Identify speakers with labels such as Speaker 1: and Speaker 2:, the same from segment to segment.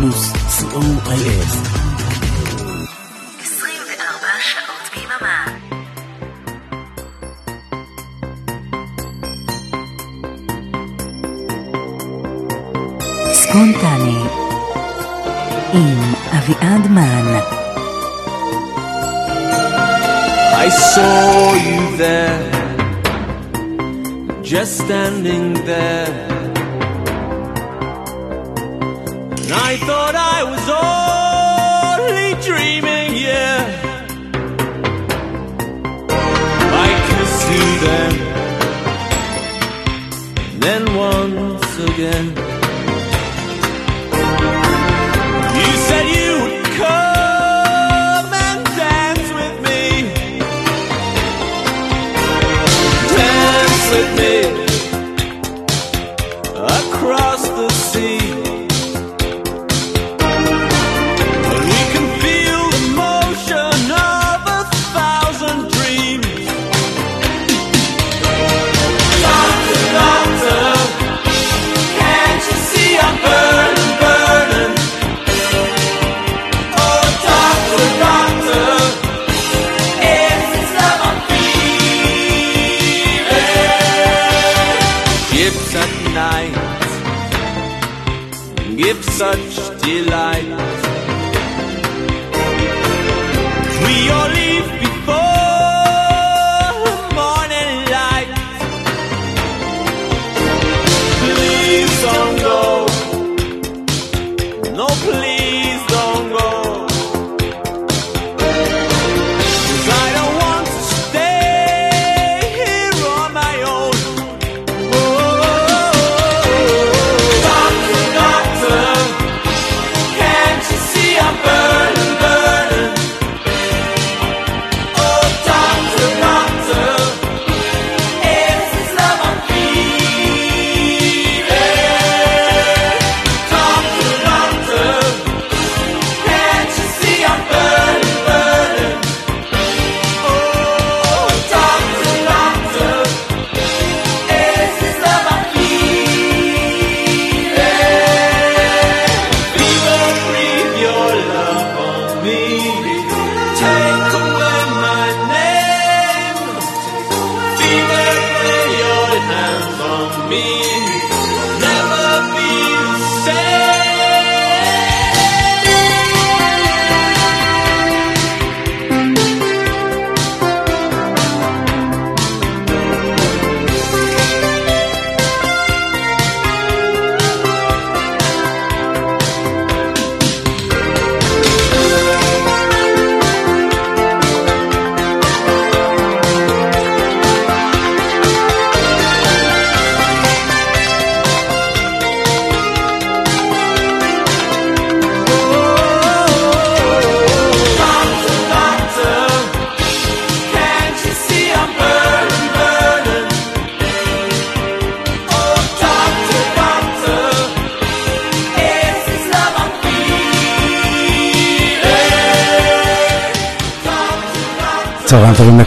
Speaker 1: פלוס, co.il
Speaker 2: 24 שעות ביממה. ספונטני עם אביעד מן
Speaker 3: I saw you there, just standing there. I thought I was only dreaming, yeah. I kissed you then, then once again. You said you would come and dance with me. Dance with me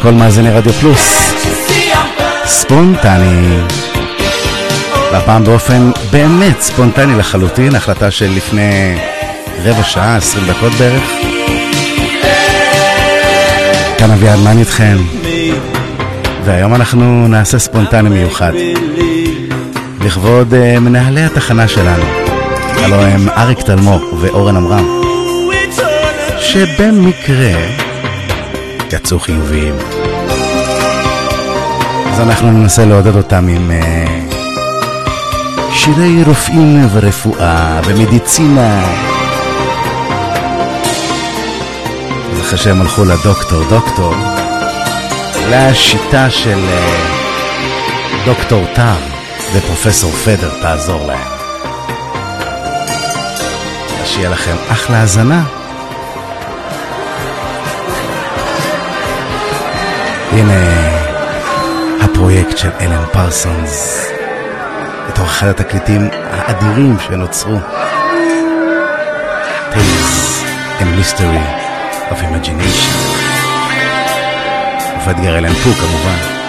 Speaker 1: לכל מאזיני רדיו פלוס? ספונטני. והפעם באופן באמת ספונטני לחלוטין, החלטה של לפני רבע שעה, עשרים דקות בערך. כאן אביעד מן איתכם, והיום אנחנו נעשה ספונטני מיוחד, לכבוד אה, מנהלי התחנה שלנו, הלוא הם אריק תלמור ואורן עמרם, שבמקרה יצאו חיוביים. אז אנחנו ננסה לעודד אותם עם אה, שירי רופאים ורפואה ומדיצינה. אז אחרי שהם הלכו לדוקטור, דוקטור, לשיטה של אה, דוקטור טעם ופרופסור פדר תעזור להם. שיהיה לכם אחלה האזנה. הנה הפרויקט של אלן פרסונס, בתור אחד התקליטים האדירים שנוצרו. Tales and Mystery of Imagination. ופדגר אלן פו כמובן.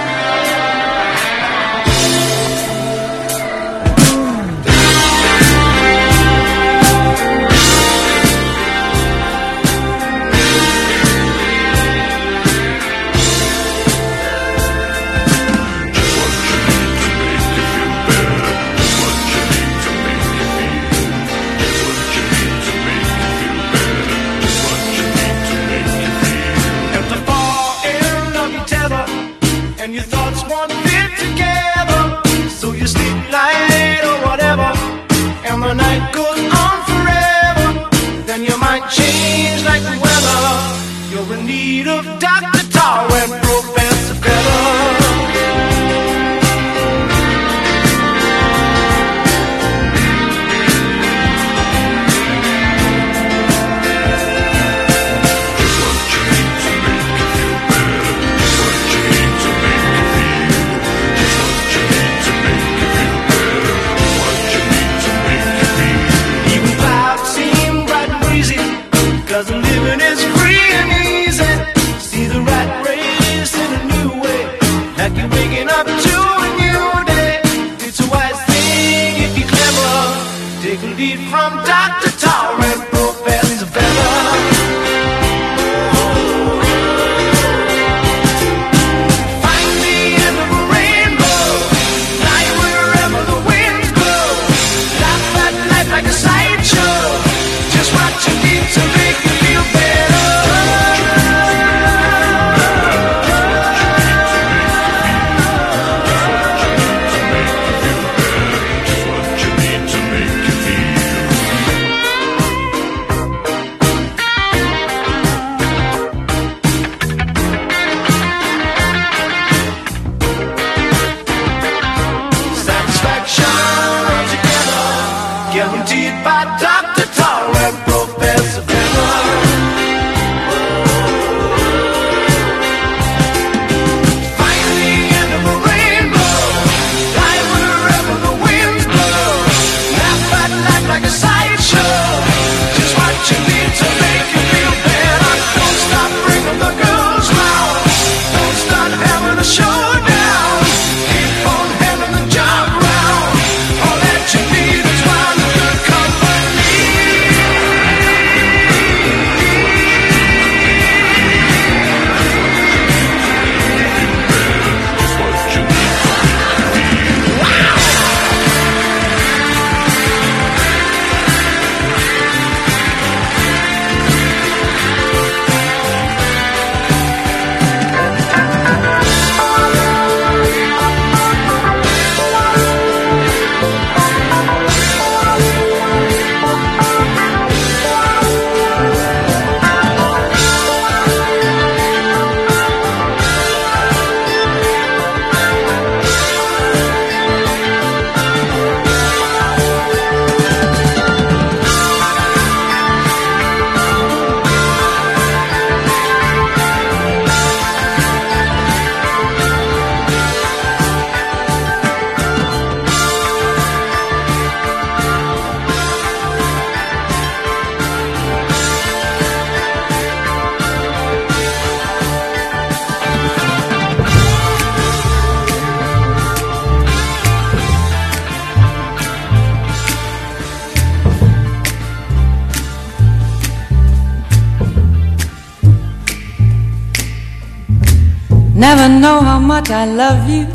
Speaker 4: Much I love you.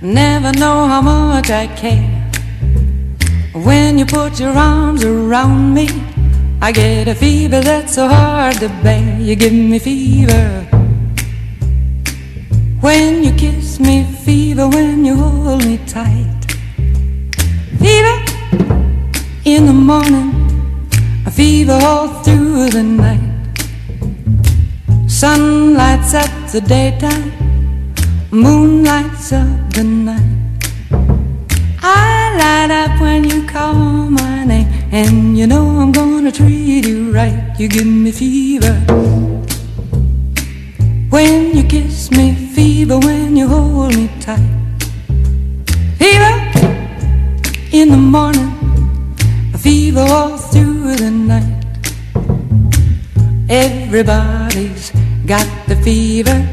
Speaker 4: Never know how much I care. When you put your arms around me, I get a fever that's so hard to bear. You give me fever. And you know I'm gonna treat you right. You give me fever. When you kiss me, fever when you hold me tight. Fever in the morning, a fever all through the night. Everybody's got the fever,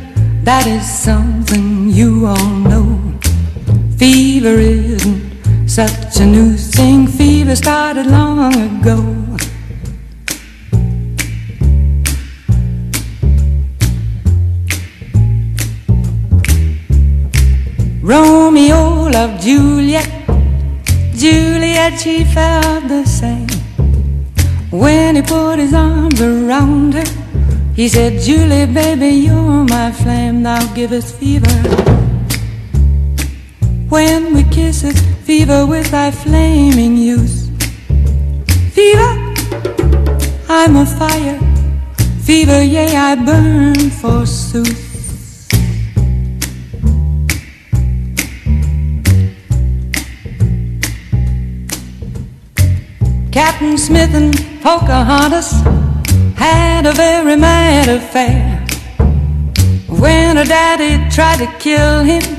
Speaker 4: that is something you all know. Fever isn't such a new thing, fever started long ago. Romeo loved Juliet, Juliet, she felt the same. When he put his arms around her, he said, Julie, baby, you're my flame, thou givest fever. When we kiss it, fever with thy flaming youth. Fever, I'm a fire. Fever, yea, I burn forsooth. Captain Smith and Pocahontas had a very mad affair. When her daddy tried to kill him,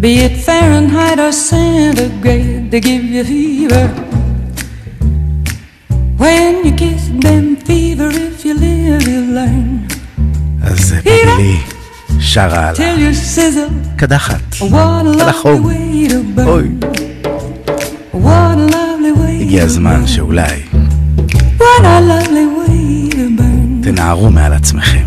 Speaker 4: be it Fahrenheit or centigrade, to give you fever. When you kiss them, fever, if you live, you learn.
Speaker 1: אז בילי שרה על
Speaker 4: Till you sizzle,
Speaker 1: הקדחת.
Speaker 4: what a
Speaker 1: על
Speaker 4: lovely
Speaker 1: החום.
Speaker 4: way to
Speaker 1: אוי,
Speaker 4: burn. What a lovely way
Speaker 1: הגיע
Speaker 4: to
Speaker 1: הזמן
Speaker 4: burn.
Speaker 1: שאולי
Speaker 4: What a lovely way to burn.
Speaker 1: תנערו מעל עצמכם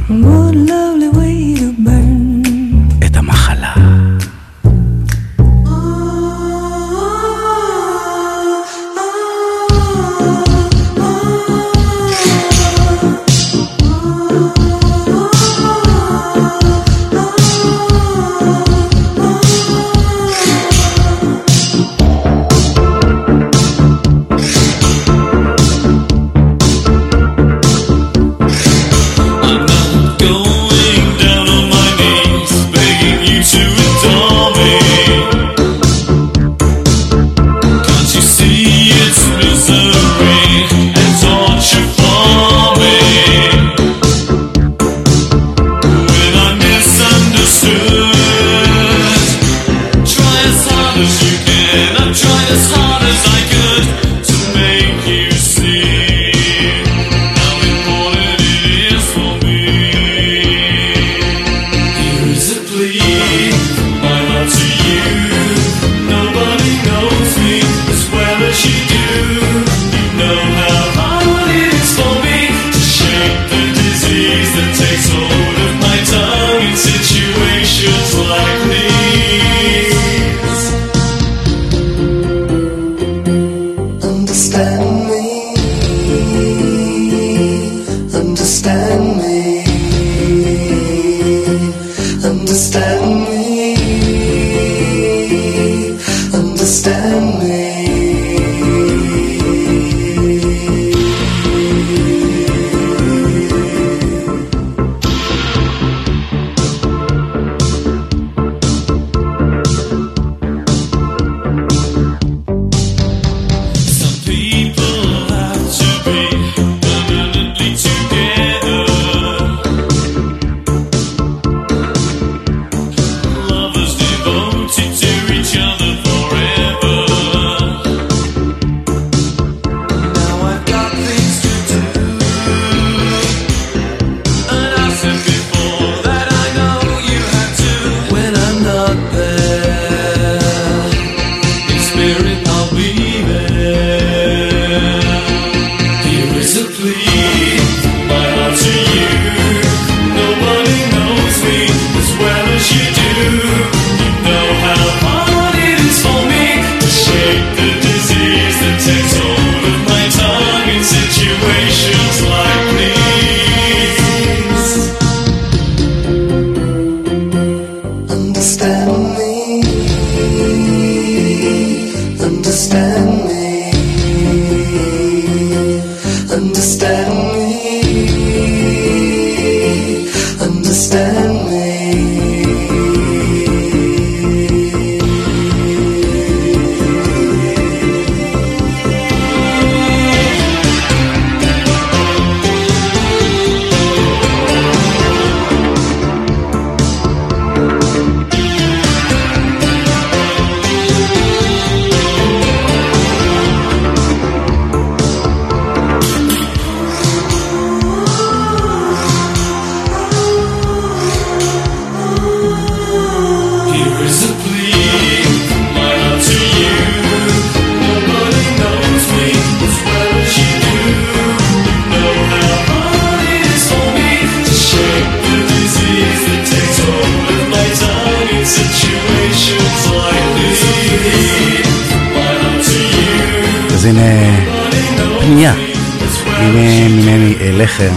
Speaker 5: עליכם.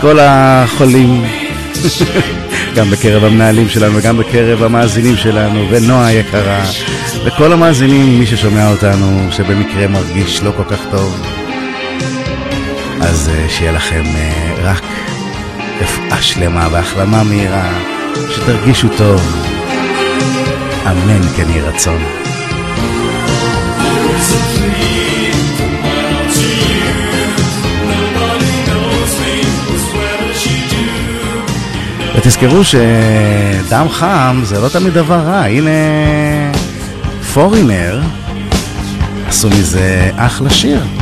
Speaker 5: כל החולים, גם בקרב המנהלים שלנו וגם בקרב המאזינים שלנו, ונועה היקרה, וכל המאזינים, מי ששומע אותנו, שבמקרה מרגיש לא כל כך טוב, אז אה, שיהיה לכם אה, רק רפואה שלמה והחלמה מהירה, שתרגישו טוב. אמן כן יהי רצון. ותזכרו שדם חם זה לא תמיד דבר רע, הנה פורינר עשו מזה אחלה שיר.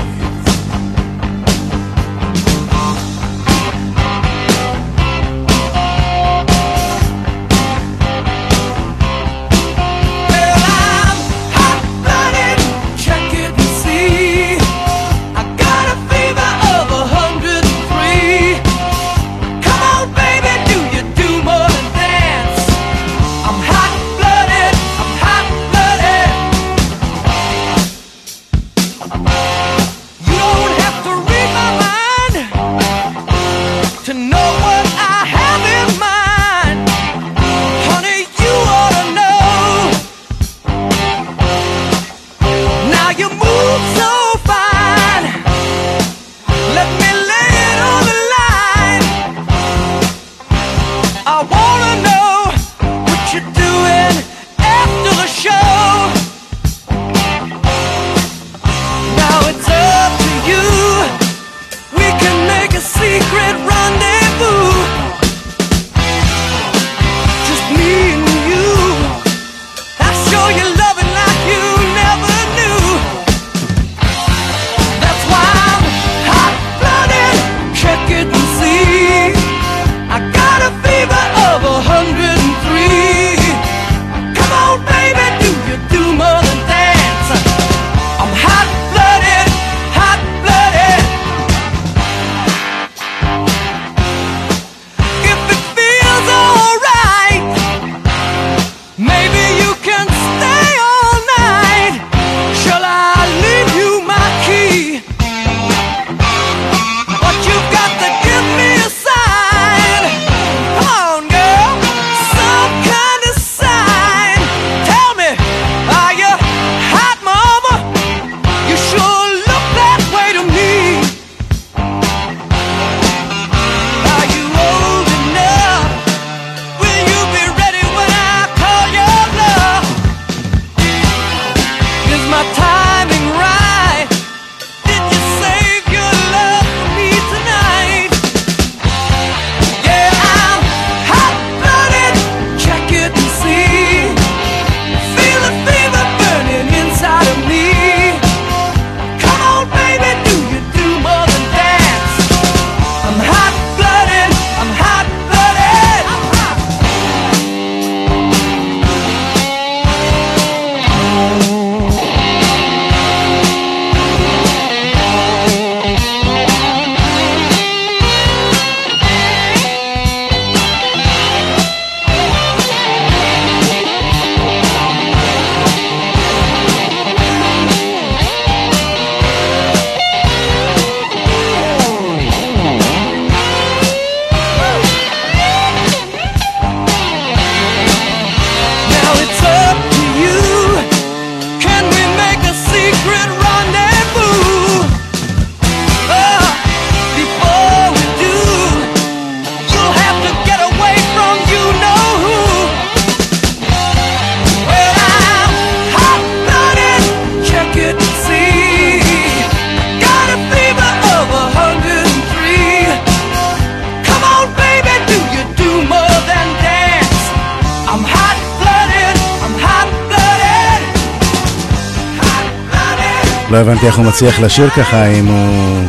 Speaker 5: לא הבנתי איך הוא מצליח לשיר ככה אם הוא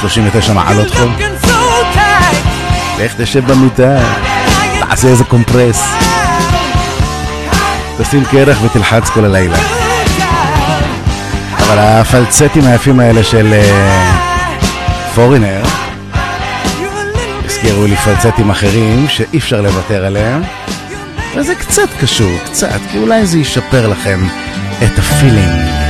Speaker 5: 39 מעלות חום. לך תשב במיטה, תעשה איזה קומפרס. תשים קרח ותלחץ כל הלילה. אבל הפלצטים היפים האלה של אה, פורינר הזכירו לי פלצטים אחרים שאי אפשר לוותר עליהם. וזה קצת קשור, קצת, כי אולי זה ישפר לכם את הפילינג.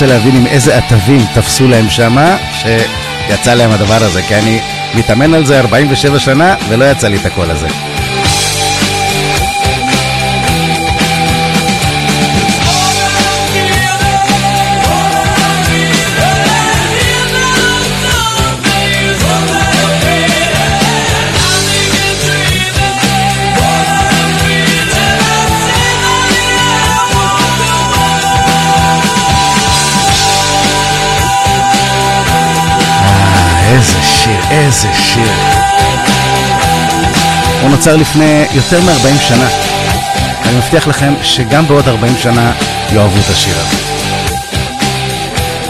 Speaker 6: רוצה להבין עם איזה עטבים תפסו להם שמה, שיצא להם הדבר הזה, כי אני מתאמן על זה 47 שנה, ולא יצא לי את הקול הזה. שיר, איזה שיר. הוא נוצר לפני יותר מ-40 שנה. אני מבטיח לכם שגם בעוד 40 שנה יאהבו את השיר הזה.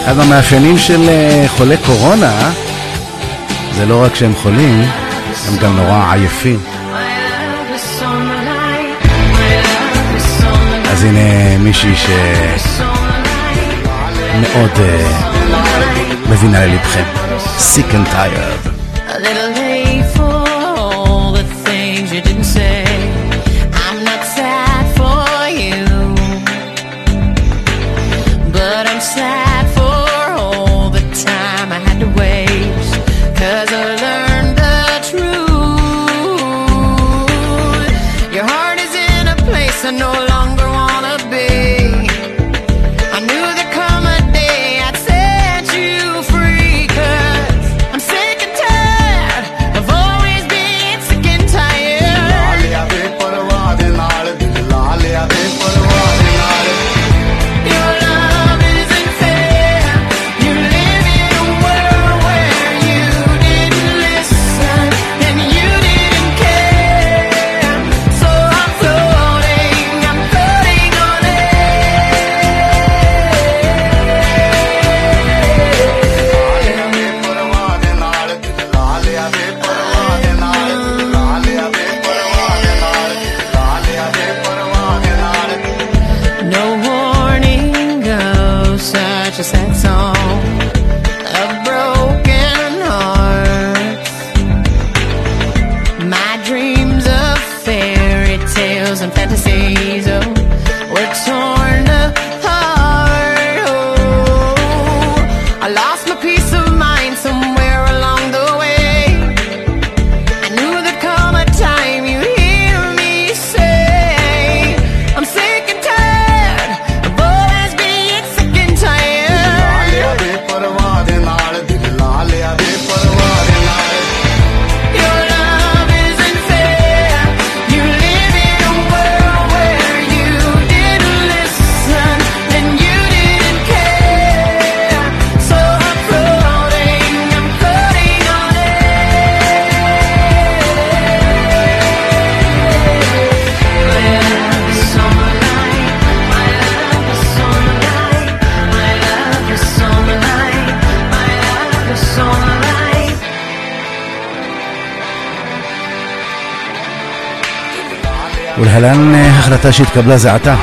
Speaker 6: אחד מהמאפיינים של אה, חולי קורונה זה לא רק שהם חולים, הם גם נורא עייפים. אז הנה מישהי שמאוד אה, Ravina Leprem, Sick and Tired. ולהלן אה, החלטה שהתקבלה זה עתה.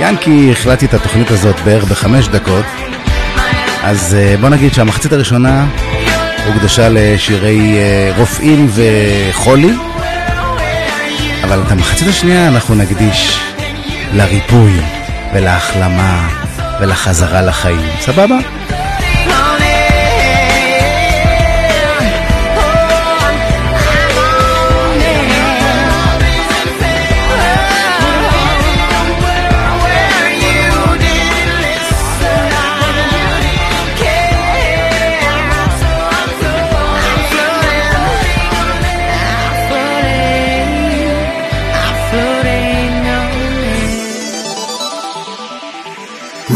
Speaker 6: ינקי, החלטתי את התוכנית הזאת בערך בחמש דקות, אז אה, בוא נגיד שהמחצית הראשונה הוקדשה לשירי אה, רופאים וחולי, אבל את המחצית השנייה אנחנו נקדיש לריפוי ולהחלמה ולחזרה לחיים. סבבה?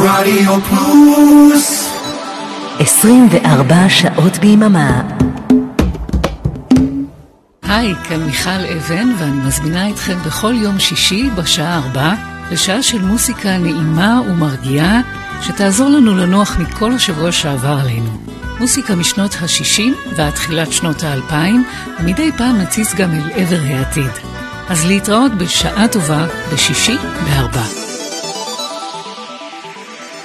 Speaker 7: רדיו פלוס
Speaker 8: 24 שעות ביממה
Speaker 9: היי, כאן מיכל אבן ואני מזמינה אתכם בכל יום שישי בשעה 4 לשעה של מוסיקה נעימה ומרגיעה שתעזור לנו לנוח מכל השבוע שעבר עלינו. מוסיקה משנות ה-60 ועד תחילת שנות ה-2000 ומדי פעם נציץ גם אל עבר העתיד. אז להתראות בשעה טובה בשישי בארבע.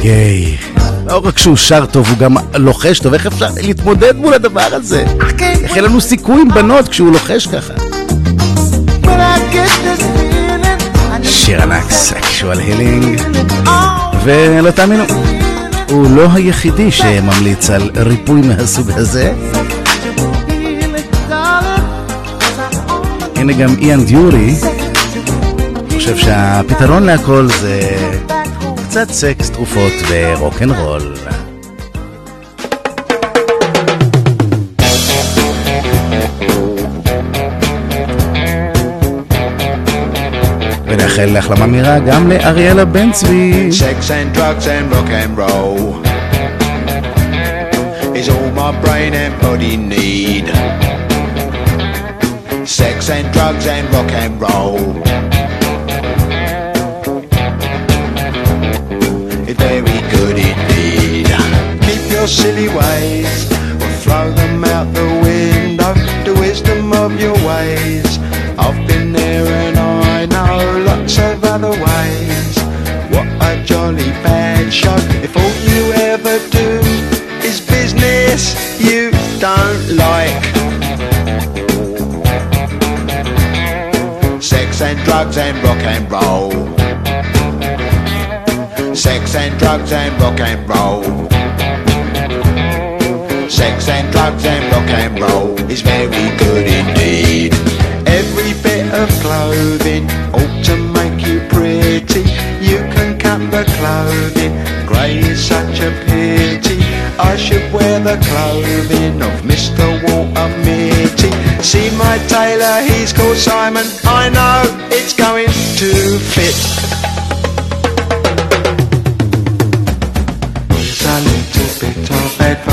Speaker 1: גיי. לא רק שהוא שר טוב, הוא גם לוחש טוב, איך אפשר להתמודד מול הדבר הזה? איך אין לנו סיכוי עם בנות כשהוא לוחש ככה? שיר ענק, סקשואל הילינג. ולא תאמינו, הוא לא היחידי שממליץ על ריפוי מהסוג הזה. הנה גם איאן דיורי, חושב שהפתרון להכל זה קצת סקס, תרופות ורוקנרול. ונאחל להחלמה מהירה גם לאריאלה בן צבי.
Speaker 10: Sex and drugs and rock and roll is all my brain and body need. Sex and drugs and rock and roll. your silly ways. Or throw them out the window The wisdom of your ways. I've been there and I know lots of other ways. What a jolly bad show. If all you ever do is business you don't like
Speaker 11: Sex
Speaker 10: and drugs and rock and roll. Sex and drugs and rock and roll. Sex and drugs and rock and roll is very good indeed. Every bit of clothing ought to make you pretty. You can cut the clothing, grey is such a pity. I should wear the clothing of Mr. Walter Mitty. See my tailor, he's called Simon. I know it's going to fit.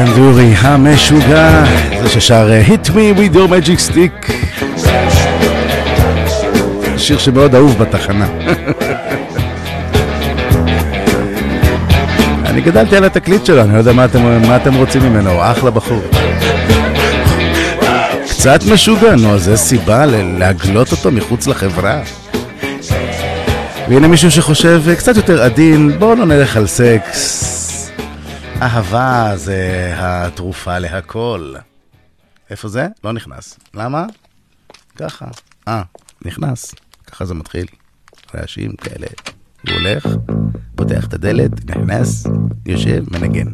Speaker 12: זה אנדורי המשוגע, זה ששר אה, Hit Me with your magic stick. שיר שמאוד אהוב בתחנה. אני גדלתי על התקליט שלו, אני לא יודע מה אתם, מה אתם רוצים ממנו, הוא אחלה בחור. קצת משוגע, נו, אז זה סיבה להגלות אותו מחוץ לחברה. והנה מישהו שחושב אה, קצת יותר עדין, בואו לא נלך על סקס. אהבה זה התרופה להכל. איפה זה? לא נכנס. למה? ככה. אה, נכנס. ככה זה מתחיל. רעשים כאלה. הוא הולך, פותח את הדלת, נכנס, יושב, מנגן.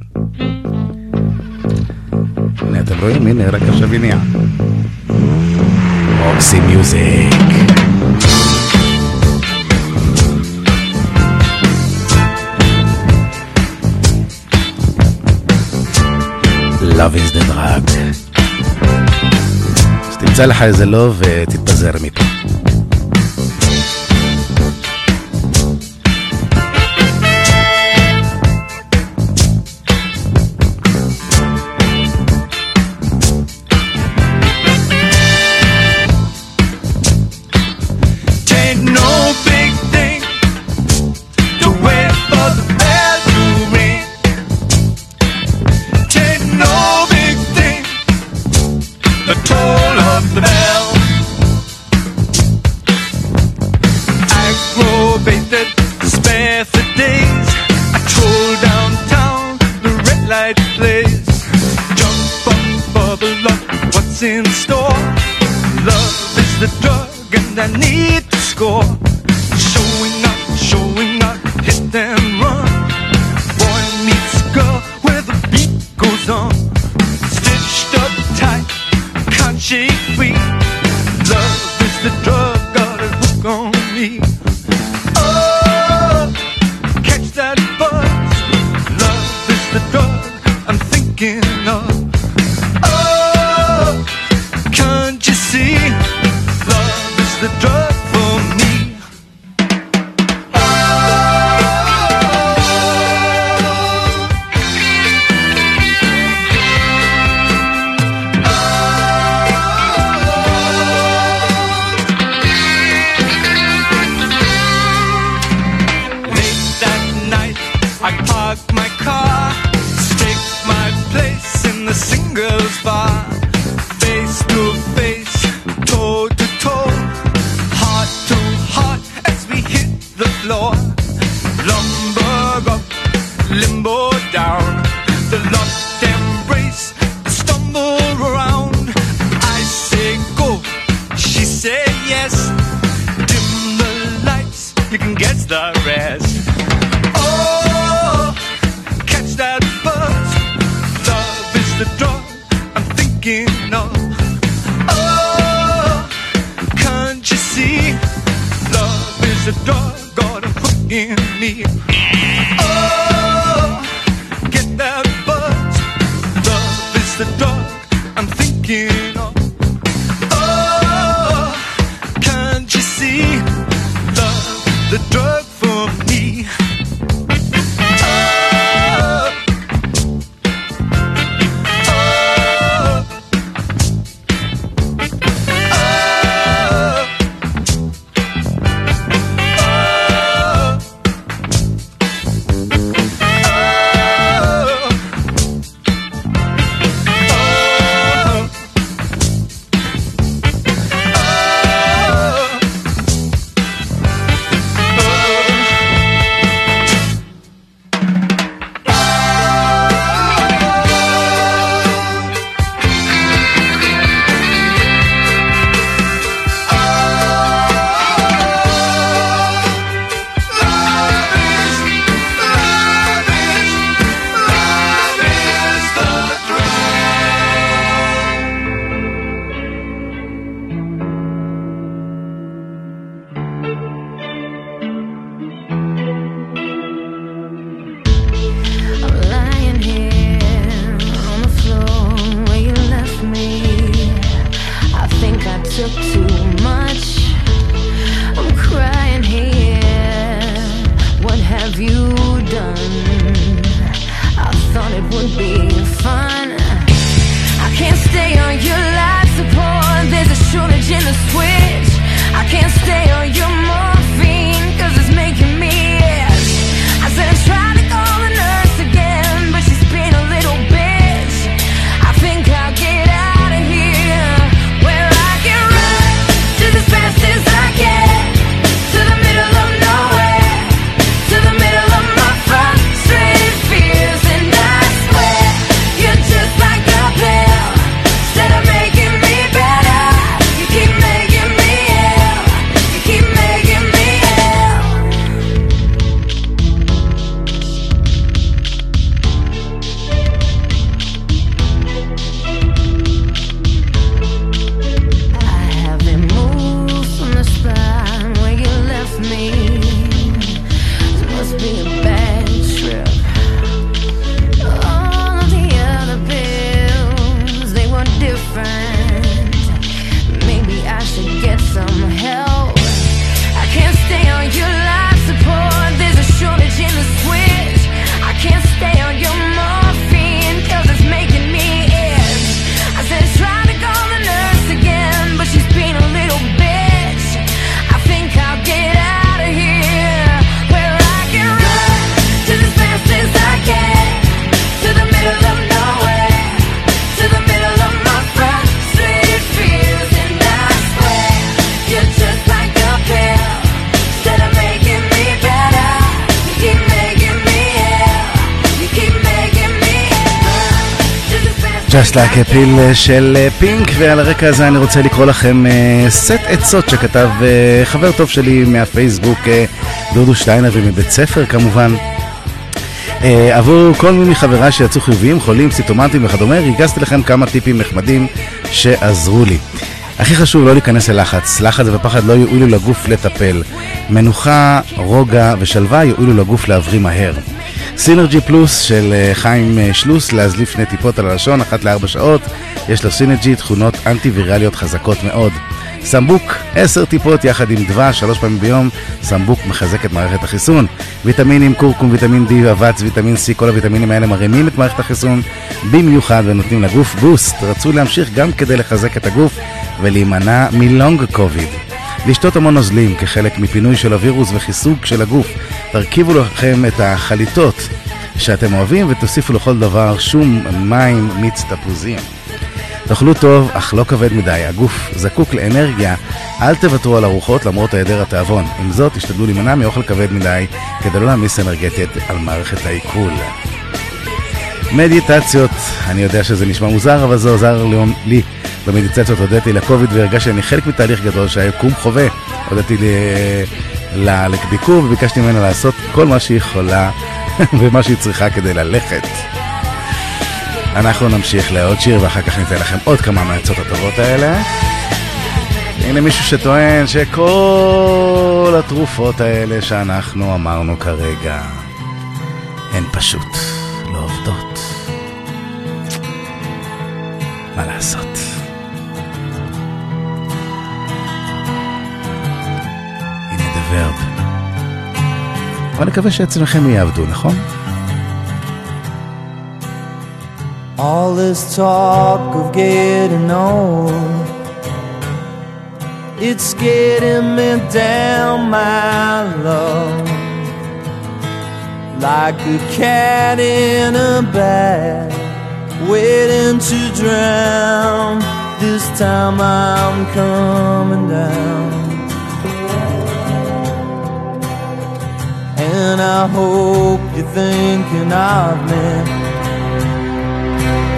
Speaker 12: הנה, אתם רואים? הנה, רק עכשיו הניע. אוקסי מיוזיק. Love is the drug. אז תמצא לך איזה לא ותתפזר מפה.
Speaker 6: Just like a pill
Speaker 1: של אה, פינק, ועל הרקע הזה אני רוצה לקרוא לכם אה, סט עצות שכתב אה, חבר טוב שלי מהפייסבוק, דודו שטיינר, ומבית ספר כמובן. עבור כל מי מחבריי שיצאו חיוביים, חולים, סימפטומטיים וכדומה, ריגזתי לכם כמה טיפים נחמדים שעזרו לי. הכי חשוב לא להיכנס ללחץ, לחץ ופחד לא יועילו לגוף לטפל. מנוחה, רוגע ושלווה יועילו לגוף להבריא מהר. סינרג'י פלוס של אה, חיים אה, שלוס, להזליף שני טיפות על הלשון, אחת לארבע שעות. יש לו סינרג'י, תכונות אנטי-ויראליות חזקות מאוד. סמבוק, עשר טיפות יחד עם דבש, שלוש פעמים ביום. סמבוק מחזק את מערכת החיסון. ויטמינים, קורקום, ויטמין D, אבץ, ויטמין C, כל הוויטמינים האלה מרימים את מערכת החיסון במיוחד ונותנים לגוף בוסט. רצוי להמשיך גם כדי לחזק את הגוף ולהימנע מ long COVID. לשתות המון נוזלים כחלק מפינוי של הווירוס וחיזוק של הגוף. תרכיבו לכם את החליטות שאתם אוהבים ותוסיפו לכל דבר שום מים מיץ תפוזים. תאכלו טוב, אך לא כבד מדי, הגוף זקוק לאנרגיה, אל תוותרו על ארוחות למרות היעדר התיאבון. עם זאת, תשתדלו להימנע מאוכל כבד מדי, כדי לא להעמיס אנרגטית על מערכת העיכול. מדיטציות, אני יודע שזה נשמע מוזר, אבל זה עוזר לי. במדיטציות הודיתי לקוביד והרגשתי שאני חלק מתהליך גדול שהיקום חווה. הודיתי לביקור וביקשתי ממנה לעשות כל מה שהיא יכולה ומה שהיא צריכה כדי ללכת. אנחנו נמשיך לעוד שיר ואחר כך ניתן לכם עוד כמה מהעצות הטובות האלה. הנה מישהו שטוען שכל התרופות האלה שאנחנו אמרנו כרגע הן פשוט לעשות? הנה The Verb. אבל נקווה שאצלכם יעבדו, נכון?
Speaker 13: All this talk of getting old, it's getting me down, my love. Like a cat in a bag, waiting to drown. This time I'm coming down. And I hope you're thinking of me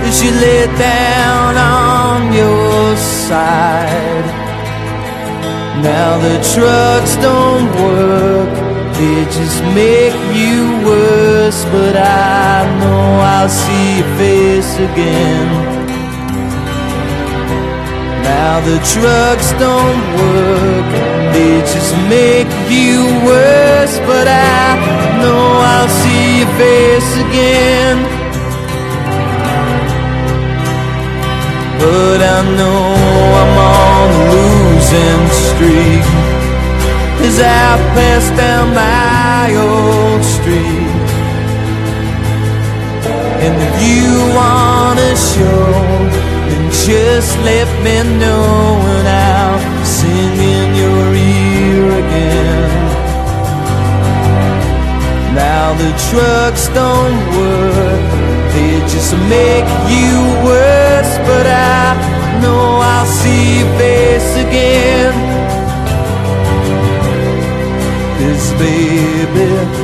Speaker 13: as you lay down on your side. Now the trucks don't work, they just make you worse. But I know I'll see your face again. Now the trucks don't work, they just make you worse. But I know I'll see your face again. But I know I'm on a losing streak As I pass down my old street. And if you wanna show Then just let me know And I'll sing in your ear again. Now the trucks don't work They just make you worse But I know I'll see your face again bed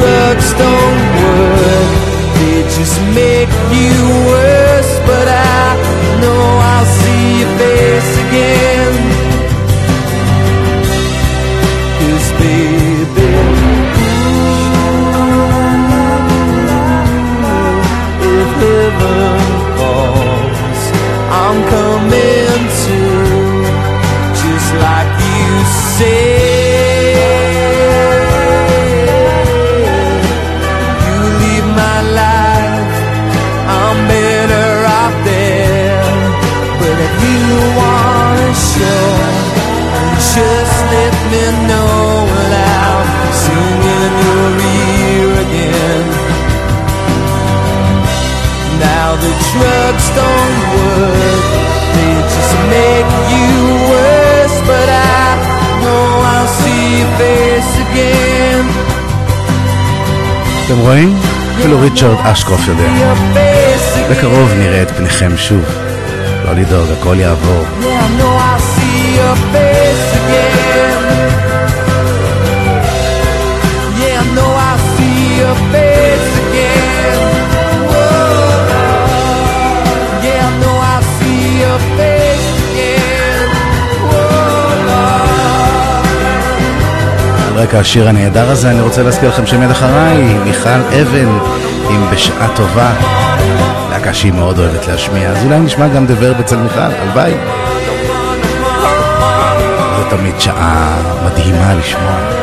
Speaker 13: trucks don't work. They just make you let me know And I'll sing in your ear again Now the trucks don't work They just make you worse But I know I'll see your face again
Speaker 1: אתם רואים? אפילו ריצ'רד אשקרוף יודע. בקרוב נראה את פניכם שוב. לא לדאוג, הכל יעבור.
Speaker 13: Yeah, I know I'll see your face
Speaker 1: רקע השיר הנהדר הזה אני רוצה להזכיר לכם שמיד אחריי מיכל אבן עם בשעה טובה. להקה שהיא מאוד אוהבת להשמיע, אז אולי נשמע גם דברב אצל מיכל, הלוואי. זו תמיד שעה מדהימה לשמוע.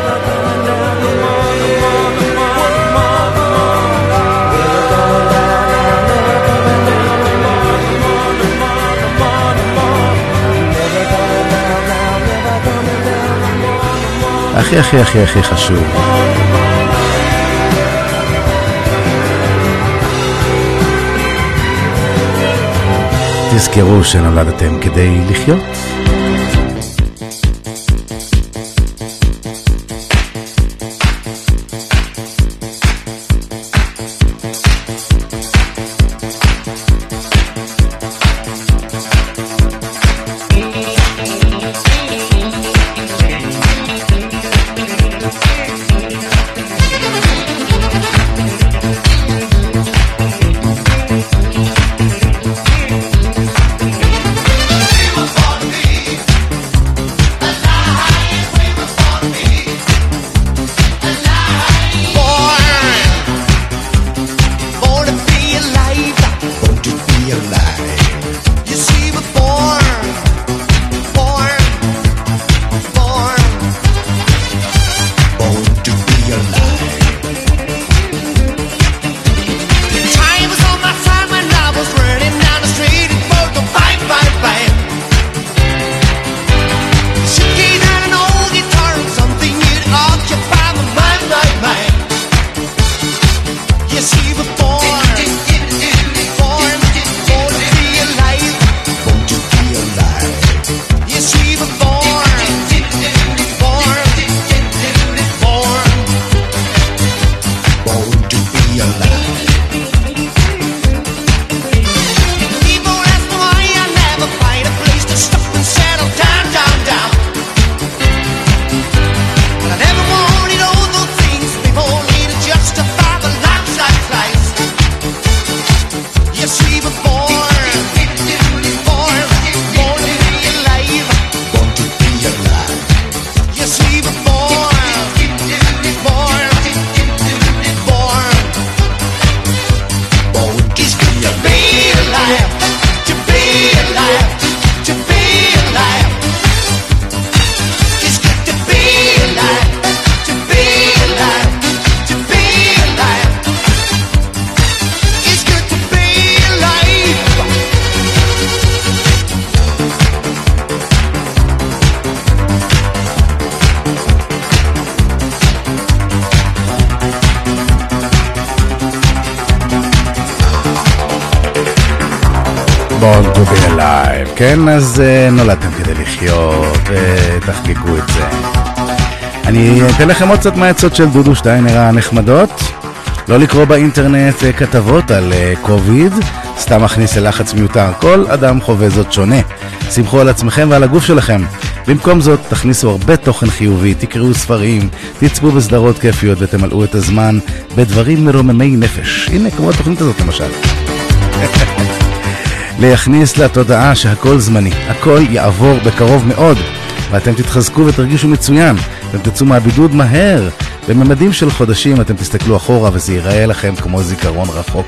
Speaker 1: הכי הכי הכי הכי חשוב. תזכרו שנולדתם כדי לחיות. לכם עוד קצת מהעצות של דודו שטיינר הנחמדות. לא לקרוא באינטרנט uh, כתבות על קוביד, uh, סתם מכניס ללחץ מיותר. כל אדם חווה זאת שונה. שמחו על עצמכם ועל הגוף שלכם. במקום זאת, תכניסו הרבה תוכן חיובי, תקראו ספרים, תצפו בסדרות כיפיות ותמלאו את הזמן בדברים מרוממי נפש. הנה, כמו התוכנית הזאת למשל. להכניס לתודעה שהכל זמני, הכל יעבור בקרוב מאוד, ואתם תתחזקו ותרגישו מצוין, אתם תצאו מהבידוד מהר. בממדים של חודשים אתם תסתכלו אחורה וזה ייראה לכם כמו זיכרון רחוק.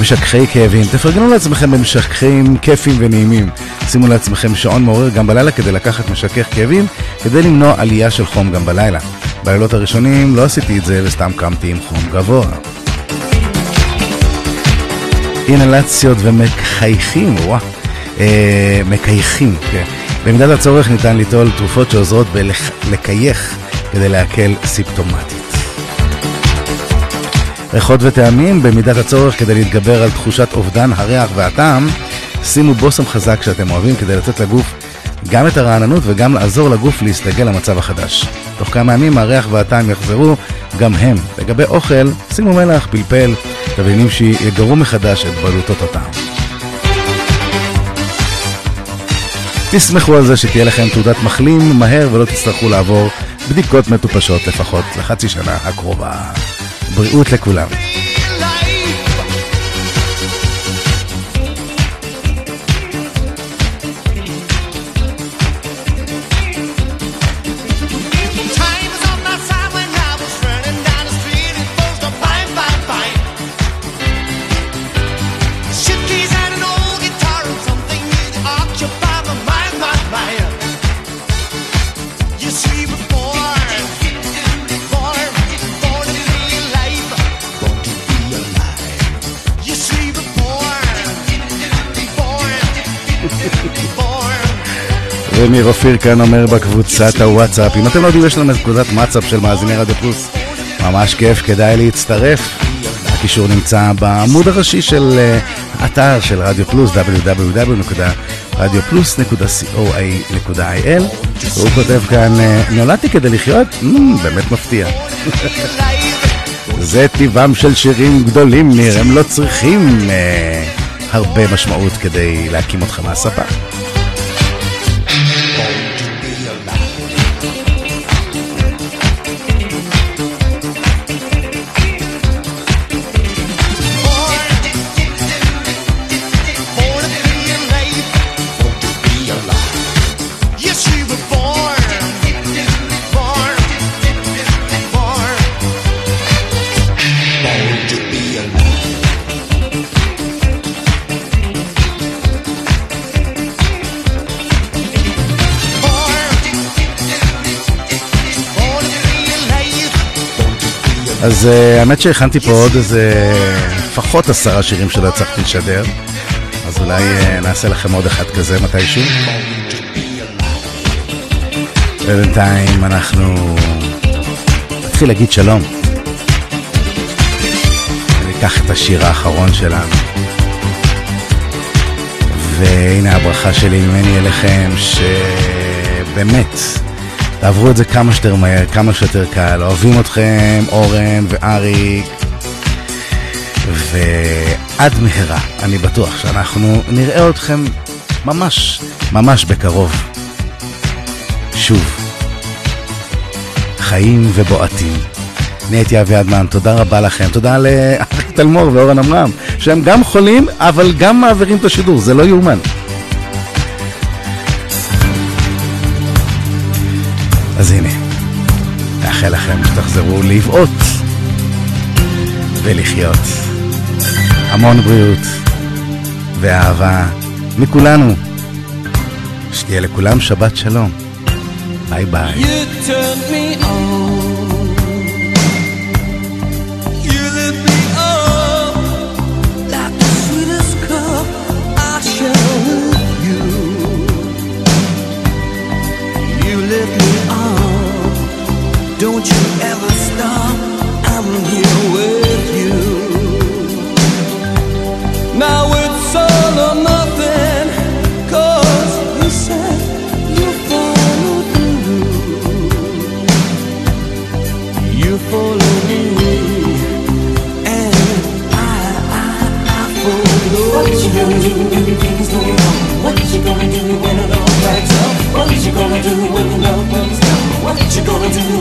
Speaker 1: משככי כאבים, תפרגנו לעצמכם במשככים כיפים ונעימים. שימו לעצמכם שעון מעורר גם בלילה כדי לקחת משכך כאבים, כדי למנוע עלייה של חום גם בלילה. בלילות הראשונים לא עשיתי את זה וסתם קמתי עם חום גבוה. אינלציות ומקייחים, וואו, אה, מקייחים, כן. במידת הצורך ניתן ליטול תרופות שעוזרות בלקייך כדי להקל סיפטומטית. ריחות וטעמים, במידת הצורך כדי להתגבר על תחושת אובדן הריח והטעם, שימו בושם חזק שאתם אוהבים כדי לתת לגוף גם את הרעננות וגם לעזור לגוף להסתגל למצב החדש. תוך כמה ימים הריח והטעם יחזרו גם הם. לגבי אוכל, שימו מלח, פלפל, תבלינים שיגרו מחדש את בלוטות הטעם. תסמכו על זה שתהיה לכם תעודת מחלים מהר ולא תצטרכו לעבור בדיקות מטופשות לפחות לחצי שנה הקרובה. בריאות לכולם. אמיר אופיר כאן אומר בקבוצת הוואטסאפ, אם אתם לא יודעים, יש לנו נקודת וואטסאפ של מאזיני רדיו פלוס. ממש כיף, כדאי להצטרף. הקישור נמצא בעמוד הראשי של uh, האתר של רדיו פלוס, www.radioplus.coa.il והוא כותב כאן, אה, נולדתי כדי לחיות? באמת מפתיע. זה טבעם של שירים גדולים, ניר, הם לא צריכים אה, הרבה משמעות כדי להקים אותך מהספה. אז uh, האמת שהכנתי פה עוד איזה לפחות עשרה שירים שלא הצלחתי לשדר, אז אולי uh, נעשה לכם עוד אחד כזה מתישהו. ובינתיים אנחנו נתחיל להגיד שלום. ניקח את השיר האחרון שלנו. והנה הברכה שלי ממני אליכם, שבאמת, תעברו את זה כמה שיותר מהר, כמה שיותר קל. אוהבים אתכם, אורן ואריק. ועד מהרה, אני בטוח שאנחנו נראה אתכם ממש, ממש בקרוב. שוב, חיים ובועטים. אני הייתי אבי אדמן, תודה רבה לכם. תודה לאריק תלמור ואורן עמרם, שהם גם חולים, אבל גם מעבירים את השידור, זה לא יאומן. אז הנה, נאחל לכם שתחזרו לבעוט ולחיות. המון בריאות ואהבה מכולנו. שתהיה לכולם שבת שלום. ביי ביי.
Speaker 14: You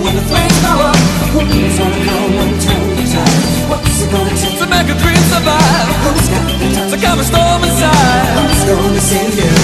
Speaker 3: when the flames go up? Who's gonna come and turn the tide? What's it gonna take
Speaker 14: to make a dream survive.
Speaker 3: Who's got the time?
Speaker 14: To calm a storm inside.
Speaker 3: Who's gonna save you?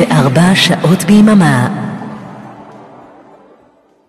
Speaker 8: 24 שעות ביממה